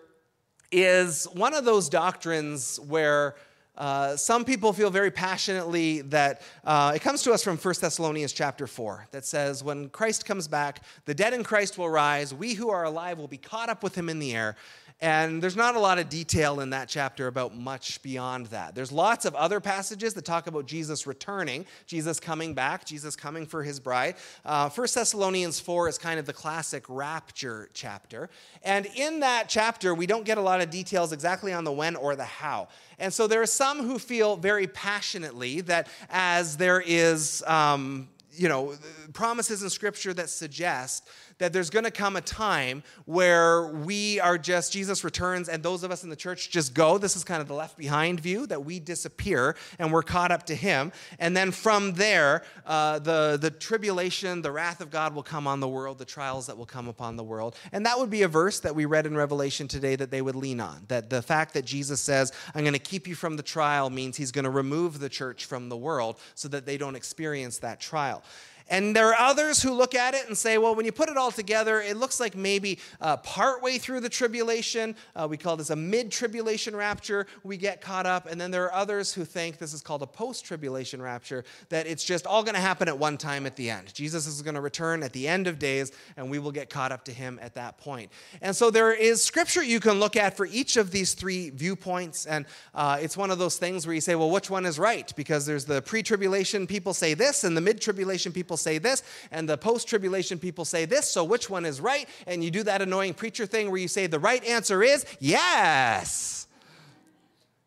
is one of those doctrines where uh, some people feel very passionately that uh, it comes to us from 1 Thessalonians chapter 4 that says, When Christ comes back, the dead in Christ will rise, we who are alive will be caught up with him in the air, and there's not a lot of detail in that chapter about much beyond that. There's lots of other passages that talk about Jesus returning, Jesus coming back, Jesus coming for his bride. Uh, 1 Thessalonians 4 is kind of the classic rapture chapter. And in that chapter, we don't get a lot of details exactly on the when or the how. And so there are some who feel very passionately that as there is, um, you know, promises in Scripture that suggest that there's going to come a time where we are just, Jesus returns, and those of us in the church just go. This is kind of the left behind view that we disappear and we're caught up to Him. And then from there, uh, the, the tribulation, the wrath of God will come on the world, the trials that will come upon the world. And that would be a verse that we read in Revelation today that they would lean on. That the fact that Jesus says, I'm going to keep you from the trial means He's going to remove the church from the world so that they don't experience that trial. And there are others who look at it and say, well, when you put it all together, it looks like maybe uh, partway through the tribulation, uh, we call this a mid tribulation rapture, we get caught up. And then there are others who think this is called a post tribulation rapture, that it's just all going to happen at one time at the end. Jesus is going to return at the end of days, and we will get caught up to him at that point. And so there is scripture you can look at for each of these three viewpoints. And uh, it's one of those things where you say, well, which one is right? Because there's the pre tribulation people say this, and the mid tribulation people say this, and the post tribulation people say this. So which one is right? And you do that annoying preacher thing where you say the right answer is yes.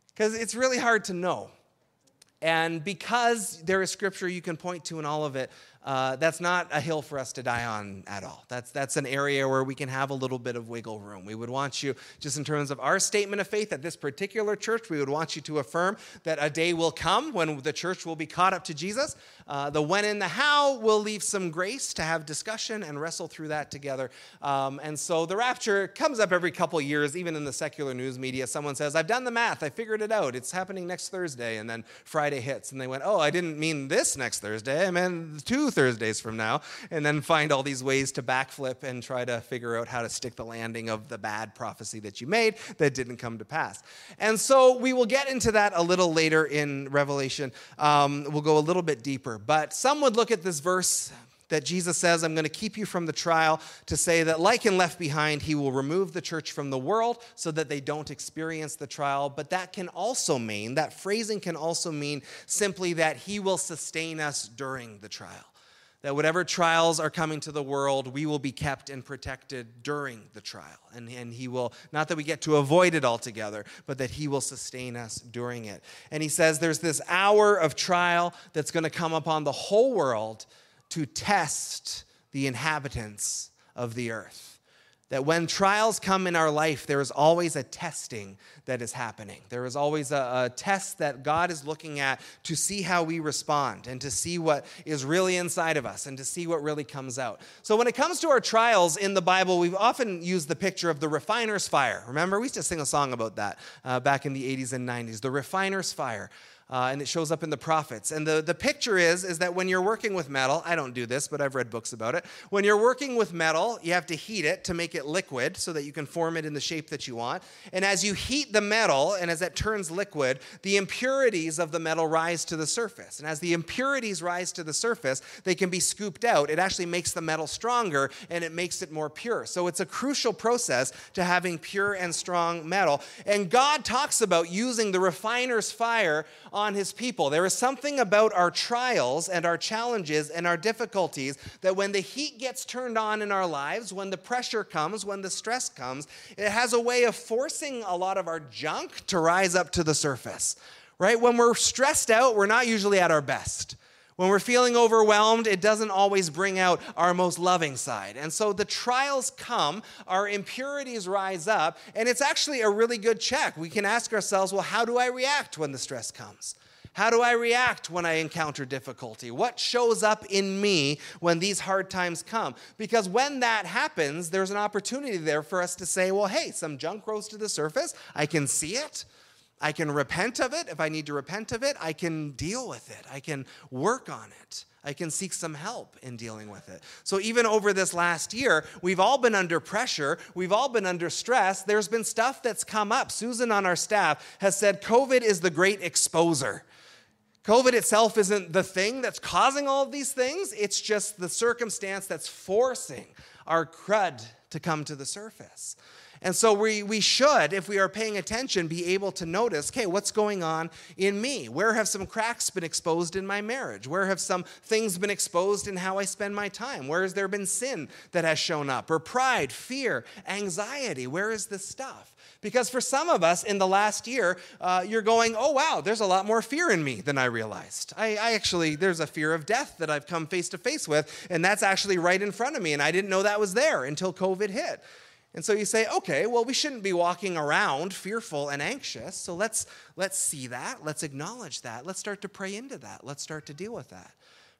Because it's really hard to know. And because there is scripture you can point to in all of it, uh, that's not a hill for us to die on at all. That's, that's an area where we can have a little bit of wiggle room. We would want you, just in terms of our statement of faith at this particular church, we would want you to affirm that a day will come when the church will be caught up to Jesus. Uh, the when and the how will leave some grace to have discussion and wrestle through that together. Um, and so the rapture comes up every couple years, even in the secular news media. Someone says, I've done the math, I figured it out. It's happening next Thursday. And then Friday hits, and they went, Oh, I didn't mean this next Thursday, I meant two Thursdays from now, and then find all these ways to backflip and try to figure out how to stick the landing of the bad prophecy that you made that didn't come to pass. And so we will get into that a little later in Revelation. Um, we'll go a little bit deeper. But some would look at this verse that Jesus says, I'm going to keep you from the trial, to say that, like in Left Behind, he will remove the church from the world so that they don't experience the trial. But that can also mean, that phrasing can also mean simply that he will sustain us during the trial. That whatever trials are coming to the world, we will be kept and protected during the trial. And, and he will, not that we get to avoid it altogether, but that he will sustain us during it. And he says there's this hour of trial that's going to come upon the whole world to test the inhabitants of the earth. That when trials come in our life, there is always a testing that is happening. There is always a, a, test that God is looking at to see how we respond and to see what is really inside of us and to see what really comes out. So, when it comes to our trials in the Bible, we've often used the picture of the refiner's fire. Remember, we used to sing a song about that uh, back in the 80s and 90s the refiner's fire uh, and it shows up in the prophets. And the, the picture is, is that when you're working with metal, I don't do this, but I've read books about it. When you're working with metal, you have to heat it to make it liquid so that you can form it in the shape that you want. And as you heat the metal and as it turns liquid, the impurities of the metal rise to the surface. And as the impurities rise to the surface, they can be scooped out. It actually makes the metal stronger and it makes it more pure. So it's a crucial process to having pure and strong metal. And God talks about using the refiner's fire on his people. There is something about our trials and our challenges and our difficulties that when the heat gets turned on in our lives, when the pressure comes, when the stress comes, it has a way of forcing a lot of our junk to rise up to the surface. Right? When we're stressed out, we're not usually at our best. When we're feeling overwhelmed, it doesn't always bring out our most loving side. And so the trials come, our impurities rise up, and it's actually a really good check. We can ask ourselves, well, how do I react when the stress comes? How do I react when I encounter difficulty? What shows up in me when these hard times come? Because when that happens, there's an opportunity there for us to say, well, hey, some junk rose to the surface. I can see it. I can repent of it. If I need to repent of it, I can deal with it. I can work on it. I can seek some help in dealing with it. So, even over this last year, we've all been under pressure. We've all been under stress. There's been stuff that's come up. Susan on our staff has said COVID is the great exposer. COVID itself isn't the thing that's causing all of these things, it's just the circumstance that's forcing our crud to come to the surface. And so we, we should, if we are paying attention, be able to notice okay, what's going on in me? Where have some cracks been exposed in my marriage? Where have some things been exposed in how I spend my time? Where has there been sin that has shown up? Or pride, fear, anxiety? Where is this stuff? Because for some of us in the last year, uh, you're going, oh, wow, there's a lot more fear in me than I realized. I, I actually, there's a fear of death that I've come face to face with, and that's actually right in front of me, and I didn't know that was there until COVID hit. And so you say, okay, well, we shouldn't be walking around fearful and anxious. So let's let's see that. Let's acknowledge that. Let's start to pray into that. Let's start to deal with that.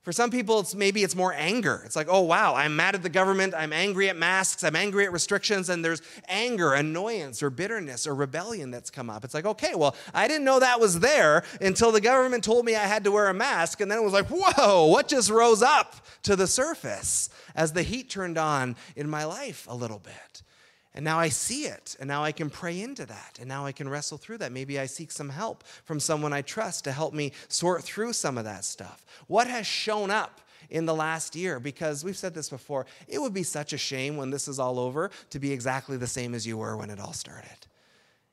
For some people, it's maybe it's more anger. It's like, oh wow, I'm mad at the government, I'm angry at masks, I'm angry at restrictions, and there's anger, annoyance, or bitterness or rebellion that's come up. It's like, okay, well, I didn't know that was there until the government told me I had to wear a mask, and then it was like, whoa, what just rose up to the surface as the heat turned on in my life a little bit? And now I see it, and now I can pray into that, and now I can wrestle through that. Maybe I seek some help from someone I trust to help me sort through some of that stuff. What has shown up in the last year? Because we've said this before, it would be such a shame when this is all over to be exactly the same as you were when it all started.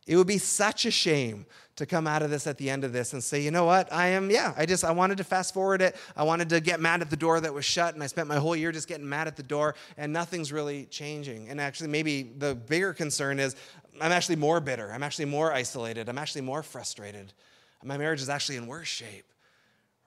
It would be such a shame to come out of this at the end of this and say, you know what, I am, yeah, I just, I wanted to fast forward it. I wanted to get mad at the door that was shut, and I spent my whole year just getting mad at the door, and nothing's really changing. And actually, maybe the bigger concern is I'm actually more bitter. I'm actually more isolated. I'm actually more frustrated. My marriage is actually in worse shape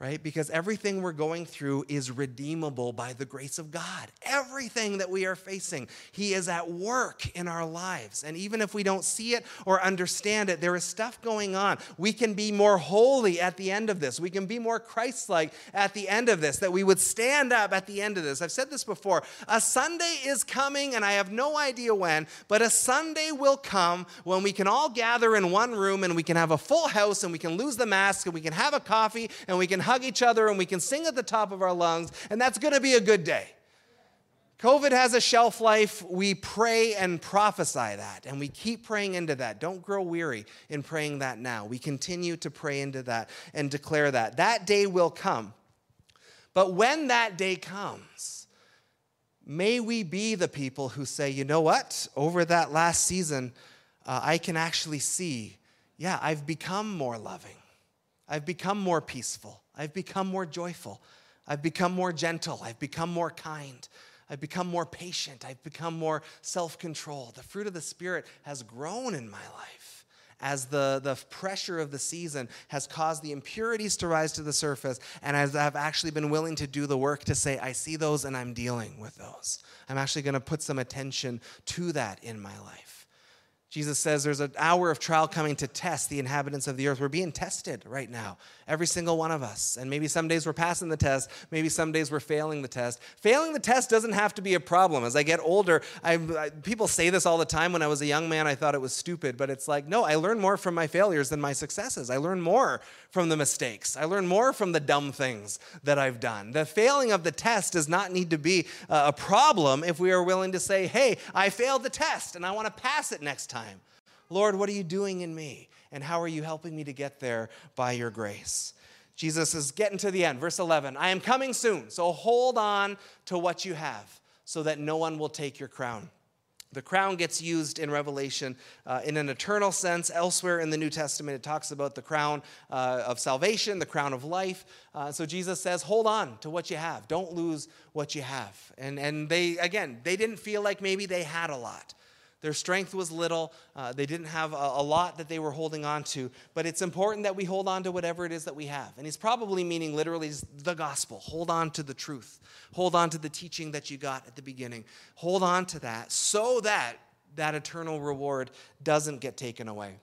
right? Because everything we're going through is redeemable by the grace of God. Everything that we are facing, He is at work in our lives. And even if we don't see it or understand it, there is stuff going on. We can be more holy at the end of this. We can be more Christ like at the end of this, that we would stand up at the end of this. I've said this before a Sunday is coming, and I have no idea when, but a Sunday will come when we can all gather in one room and we can have a full house and we can lose the mask and we can have a coffee and we can hug each other and we can sing at the top of our lungs, and that's going to be a good day. COVID has a shelf life. We pray and prophesy that, and we keep praying into that. Don't grow weary in praying that now. We continue to pray into that and declare that. That day will come. But when that day comes, may we be the people who say, you know what? Over that last season, uh, I can actually see, yeah, I've become more loving, I've become more peaceful, I've become more joyful. I've become more gentle. I've become more kind. I've become more patient. I've become more self control. The fruit of the Spirit has grown in my life as the, the pressure of the season has caused the impurities to rise to the surface, and as I've actually been willing to do the work to say, I see those and I'm dealing with those. I'm actually going to put some attention to that in my life. Jesus says there's an hour of trial coming to test the inhabitants of the earth. We're being tested right now, every single one of us. And maybe some days we're passing the test, maybe some days we're failing the test. Failing the test doesn't have to be a problem. As I get older, I, I, people say this all the time. When I was a young man, I thought it was stupid, but it's like, no, I learn more from my failures than my successes. I learn more from the mistakes, I learn more from the dumb things that I've done. The failing of the test does not need to be uh, a problem if we are willing to say, hey, I failed the test and I want to pass it next time time. Lord, what are you doing in me? And how are you helping me to get there by your grace? Jesus is getting to the end. Verse 11 I am coming soon, so hold on to what you have so that no one will take your crown. The crown gets used in Revelation uh, in an eternal sense. Elsewhere in the New Testament, it talks about the crown uh, of salvation, the crown of life. Uh, so Jesus says, hold on to what you have. Don't lose what you have. And, and they, again, they didn't feel like maybe they had a lot. Their strength was little. Uh, they didn't have a, a, lot that they were holding on to. But it's important that we hold on to whatever it is that we have. And he's probably meaning literally the gospel. Hold on to the truth. Hold on to the teaching that you got at the beginning. Hold on to that so that that eternal reward doesn't get taken away.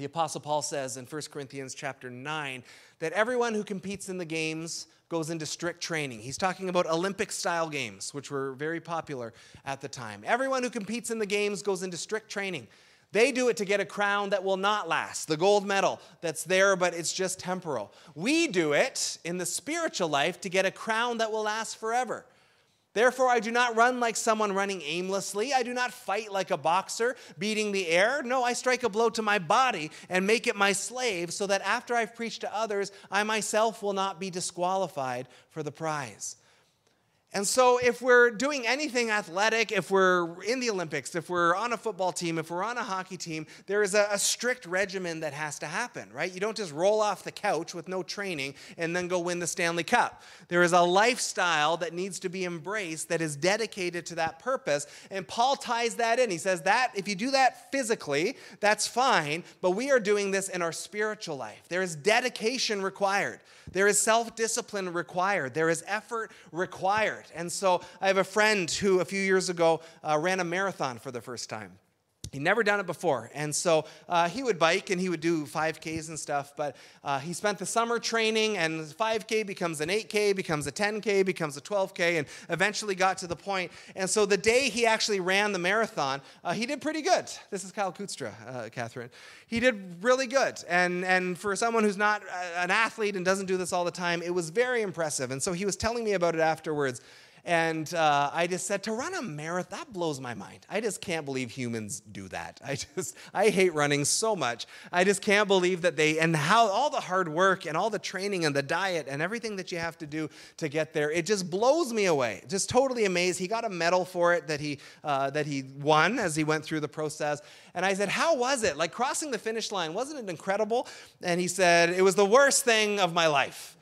The apostle Paul says in 1 Corinthians chapter 9 that everyone who competes in the games goes into strict training. He's talking about Olympic style games, which were very popular at the time. Everyone who competes in the games goes into strict training. They do it to get a crown that will not last, the gold medal that's there, but it's just temporal. We do it in the spiritual life to get a crown that will last forever. Therefore, I do not run like someone running aimlessly. I do not fight like a boxer beating the air. No, I strike a blow to my body and make it my slave so that after I've preached to others, I myself will not be disqualified for the prize. And so, if we're doing anything athletic, if we're in the Olympics, if we're on a football team, if we're on a hockey team, there is a, a, strict regimen that has to happen, right? You don't just roll off the couch with no training and then go win the Stanley Cup. There is a lifestyle that needs to be embraced that is dedicated to that purpose. And Paul ties that in. He says that if you do that physically, that's fine, but we are doing this in our spiritual life. There is dedication required. There is self discipline required. There is effort required. And so I have a friend who a few years ago uh, ran a marathon for the first time. He'd never done it before. And so uh, he would bike and he would do 5Ks and stuff. But uh, he spent the summer training, and 5K becomes an 8K, becomes a 10K, becomes a 12K, and eventually got to the point. And so the day he actually ran the marathon, uh, he did pretty good. This is Kyle Kutstra, uh, Catherine. He did really good. And, and for someone who's not uh, an athlete and doesn't do this all the time, it was very impressive. And so he was telling me about it afterwards. And uh, I just said, to run a marathon, that blows my mind. I just can't believe humans do that. (laughs) I just, I hate running so much. I just can't believe that they, and how all the hard work and all the training and the diet and everything that you have to do to get there, it just blows me away. Just totally amazed. He got a medal for it that he, uh, that he won as he went through the process. And I said, How was it? Like crossing the finish line, wasn't it incredible? And he said, It was the worst thing of my life.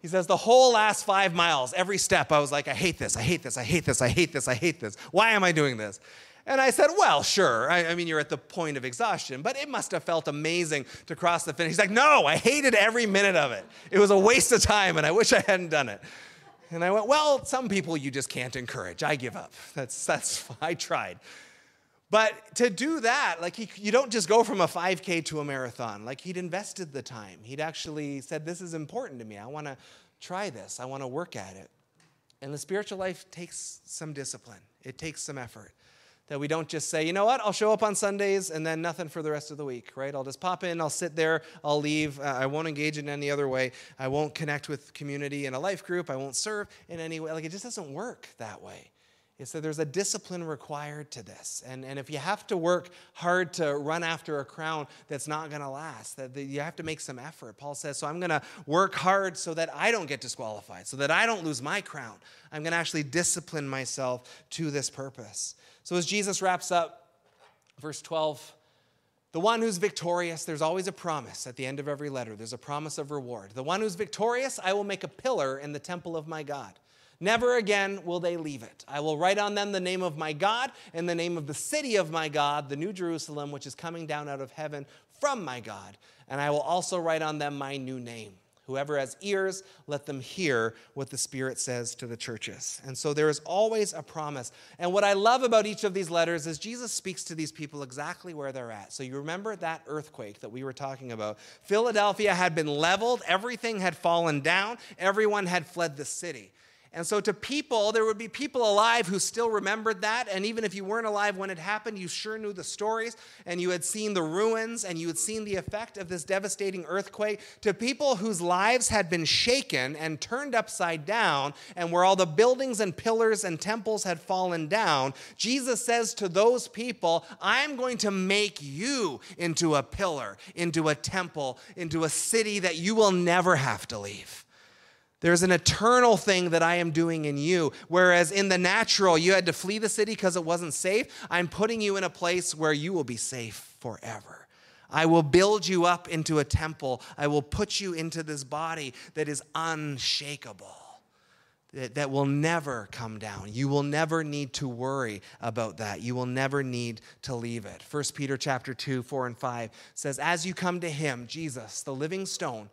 He says, the whole last five miles, every step, I was like, I hate this, I hate this, I hate this, I hate this, I hate this. Why am I doing this? And I said, Well, sure. I, I, mean, you're at the point of exhaustion, but it must have felt amazing to cross the finish. He's like, No, I hated every minute of it. It was a waste of time, and I wish I hadn't done it. And I went, Well, some people you just can't encourage. I give up. That's, that's, (laughs) I tried. But to do that, like he, you don't just go from a 5K to a marathon. Like he'd invested the time. He'd actually said, This is important to me. I want to try this. I want to work at it. And the spiritual life takes some discipline, it takes some effort. That we don't just say, you know what, I'll show up on Sundays and then nothing for the rest of the week, right? I'll just pop in, I'll sit there, I'll leave. Uh, I won't engage in any other way. I won't connect with community in a life group. I won't serve in any way. Like it just doesn't work that way is that there's a discipline required to this. And, and if you have to work hard to run after a crown that's not going to last, that you have to make some effort. Paul says, So I'm going to work hard so that I don't get disqualified, so that I don't lose my crown. I'm going to actually discipline myself to this purpose. So as Jesus wraps up, verse 12, the one who's victorious, there's always a promise at the end of every letter. There's a promise of reward. The one who's victorious, I will make a pillar in the temple of my God. Never again will they leave it. I will write on them the name of my God and the name of the city of my God, the New Jerusalem, which is coming down out of heaven from my God. And I will also write on them my new name. Whoever has ears, let them hear what the Spirit says to the churches. And so there is always a promise. And what I love about each of these letters is Jesus speaks to these people exactly where they're at. So you remember that earthquake that we were talking about. Philadelphia had been leveled, everything had fallen down, everyone had fled the city. And so, to people, there would be people alive who still remembered that. And even if you weren't alive when it happened, you sure knew the stories and you had seen the ruins and you had seen the effect of this devastating earthquake. To people whose lives had been shaken and turned upside down, and where all the buildings and pillars and temples had fallen down, Jesus says to those people, I'm going to make you into a pillar, into a temple, into a city that you will never have to leave. There's an eternal thing that I am doing in you. Whereas in the natural, you had to flee the city because it wasn't safe. I'm putting you in a place where you will be safe forever. I will build you up into a temple. I will put you into this body that is unshakable, that, that will never come down. You will never need to worry about that. You will never need to leave it. 1 Peter chapter 2, 4 and 5 says, As you come to him, Jesus, the living stone,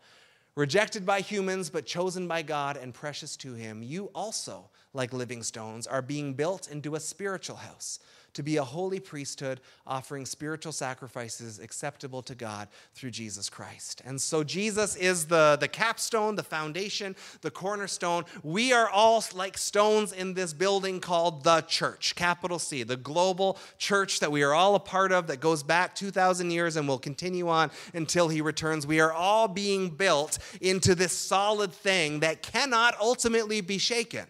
Rejected by humans, but chosen by God and precious to Him, you also, like living stones, are being built into a spiritual house to be a holy priesthood, offering spiritual sacrifices acceptable to God through Jesus Christ. And so Jesus is the, the capstone, the foundation, the cornerstone. We are all like stones in this building called the church, capital C, the global church that we are all a part of that goes back 2,000 years and will continue on until he returns. We are all being built into this solid thing that cannot ultimately be shaken.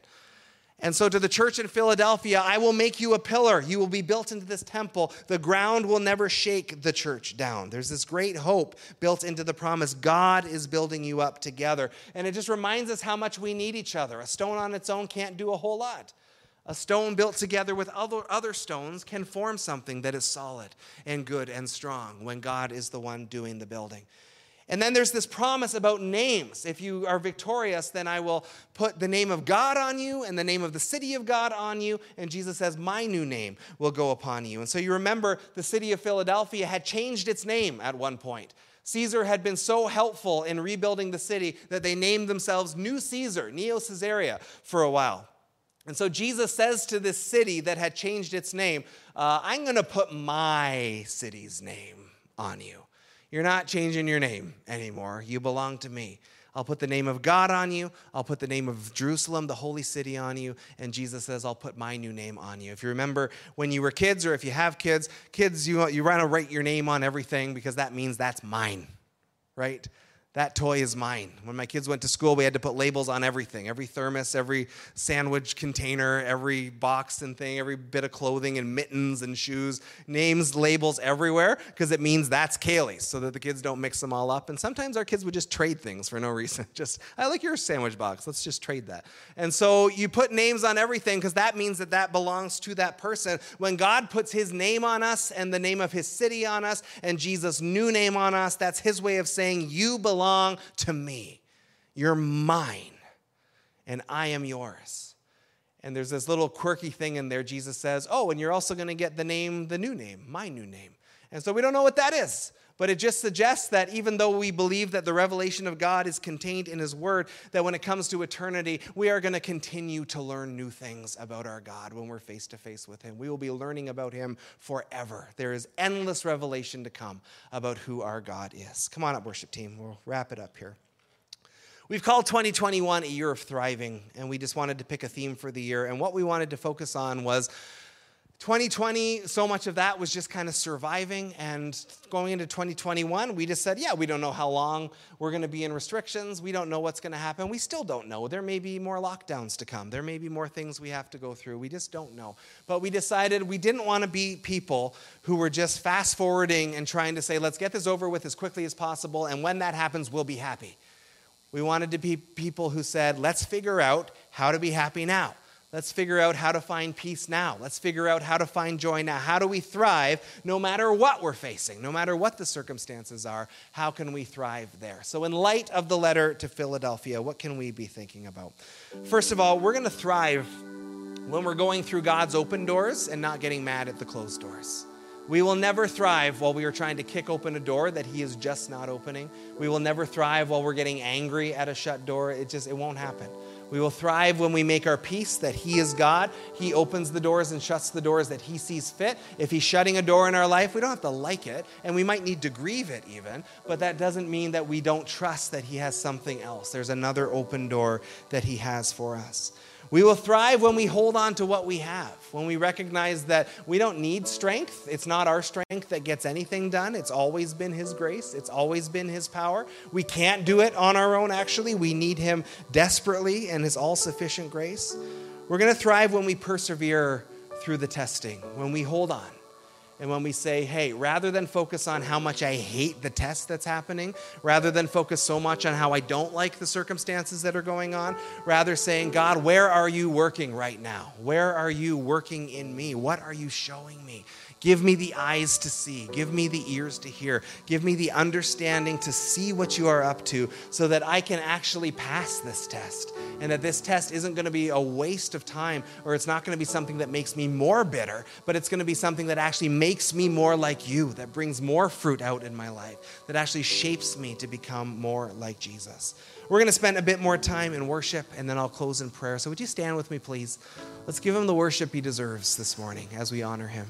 And so, to the church in Philadelphia, I will make you a pillar. You will be built into this temple. The ground will never shake the church down. There's this great hope built into the promise. God is building you up together. And it just reminds us how much we need each other. A stone on its own can't do a whole lot. A stone built together with other, other stones can form something that is solid and good and strong when God is the one doing the building. And then there's this promise about names. If you are victorious, then I will put the name of God on you and the name of the city of God on you. And Jesus says, My new name will go upon you. And so you remember the city of Philadelphia had changed its name at one point. Caesar had been so helpful in rebuilding the city that they named themselves New Caesar, Neo Caesarea, for a while. And so Jesus says to this city that had changed its name, uh, I'm going to put my city's name on you. You're not changing your name anymore. You belong to me. I'll put the name of God on you. I'll put the name of Jerusalem, the holy city, on you. And Jesus says, I'll put my new name on you. If you remember when you were kids, or if you have kids, kids, you, you want to write your name on everything because that means that's mine, right? That toy is mine. When my kids went to school, we had to put labels on everything every thermos, every sandwich container, every box and thing, every bit of clothing and mittens and shoes. Names, labels everywhere because it means that's Kaylee's so that the kids don't mix them all up. And sometimes our kids would just trade things for no reason. (laughs) Just, I like your sandwich box. Let's just trade that. And so you put names on everything because that means that that belongs to that person. When God puts his name on us and the name of his city on us and Jesus' new name on us, that's his way of saying, You belong belong to me. You're mine, and I am yours. And there's this little quirky thing in there. Jesus says, Oh, and you're also going to get the name, the new name, my new name. And so we don't know what that is. But it just suggests that even though we believe that the revelation of God is contained in His Word, that when it comes to eternity, we are going to continue to learn new things about our God when we're face to face with Him. We will be learning about Him forever. There is endless revelation to come about who our God is. Come on up, worship team. We'll wrap it up here. We've called 2021 a year of thriving, and we just wanted to pick a theme for the year. And what we wanted to focus on was 2020, so much of that was just kind of surviving. And going into 2021, we just said, yeah, we don't know how long we're going to be in restrictions. We don't know what's going to happen. We still don't know. There may be more lockdowns to come. There may be more things we have to go through. We just don't know. But we decided we didn't want to be people who were just fast forwarding and trying to say, let's get this over with as quickly as possible. And when that happens, we'll be happy. We wanted to be people who said, let's figure out how to be happy now. Let's figure out how to find peace now. Let's figure out how to find joy now. How do we thrive no matter what we're facing, no matter what the circumstances are? How can we thrive there? So, in light of the letter to Philadelphia, what can we be thinking about? First of all, we're going to thrive when we're going through God's open doors and not getting mad at the closed doors. We will never thrive while we are trying to kick open a door that He is just not opening. We will never thrive while we're getting angry at a shut door. It just, it won't happen. We will thrive when we make our peace that He is God. He opens the doors and shuts the doors that He sees fit. If He's shutting a door in our life, we don't have to like it, and we might need to grieve it even, but that doesn't mean that we don't trust that He has something else. There's another open door that He has for us. We will thrive when we hold on to what we have, when we recognize that we don't need strength. It's not our strength that gets anything done. It's always been His grace, it's always been His power. We can't do it on our own, actually. We need Him desperately and His all sufficient grace. We're going to thrive when we persevere through the testing, when we hold on and when we say, hey, rather than focus on how much I hate the test that's happening, rather than focus so much on how I don't like the circumstances that are going on, rather saying, God, where are you working right now? Where are you working in me? What are you showing me? Give me the eyes to see. Give me the ears to hear. Give me the understanding to see what you are up to so that I can actually pass this test. And that this test isn't going to be a waste of time or it's not going to be something that makes me more bitter, but it's going to be something that actually makes me more like you, that brings more fruit out in my life, that actually shapes me to become more like Jesus. We're going to spend a bit more time in worship and then I'll close in prayer. So would you stand with me, please? Let's give him the worship he deserves this morning as we honor him.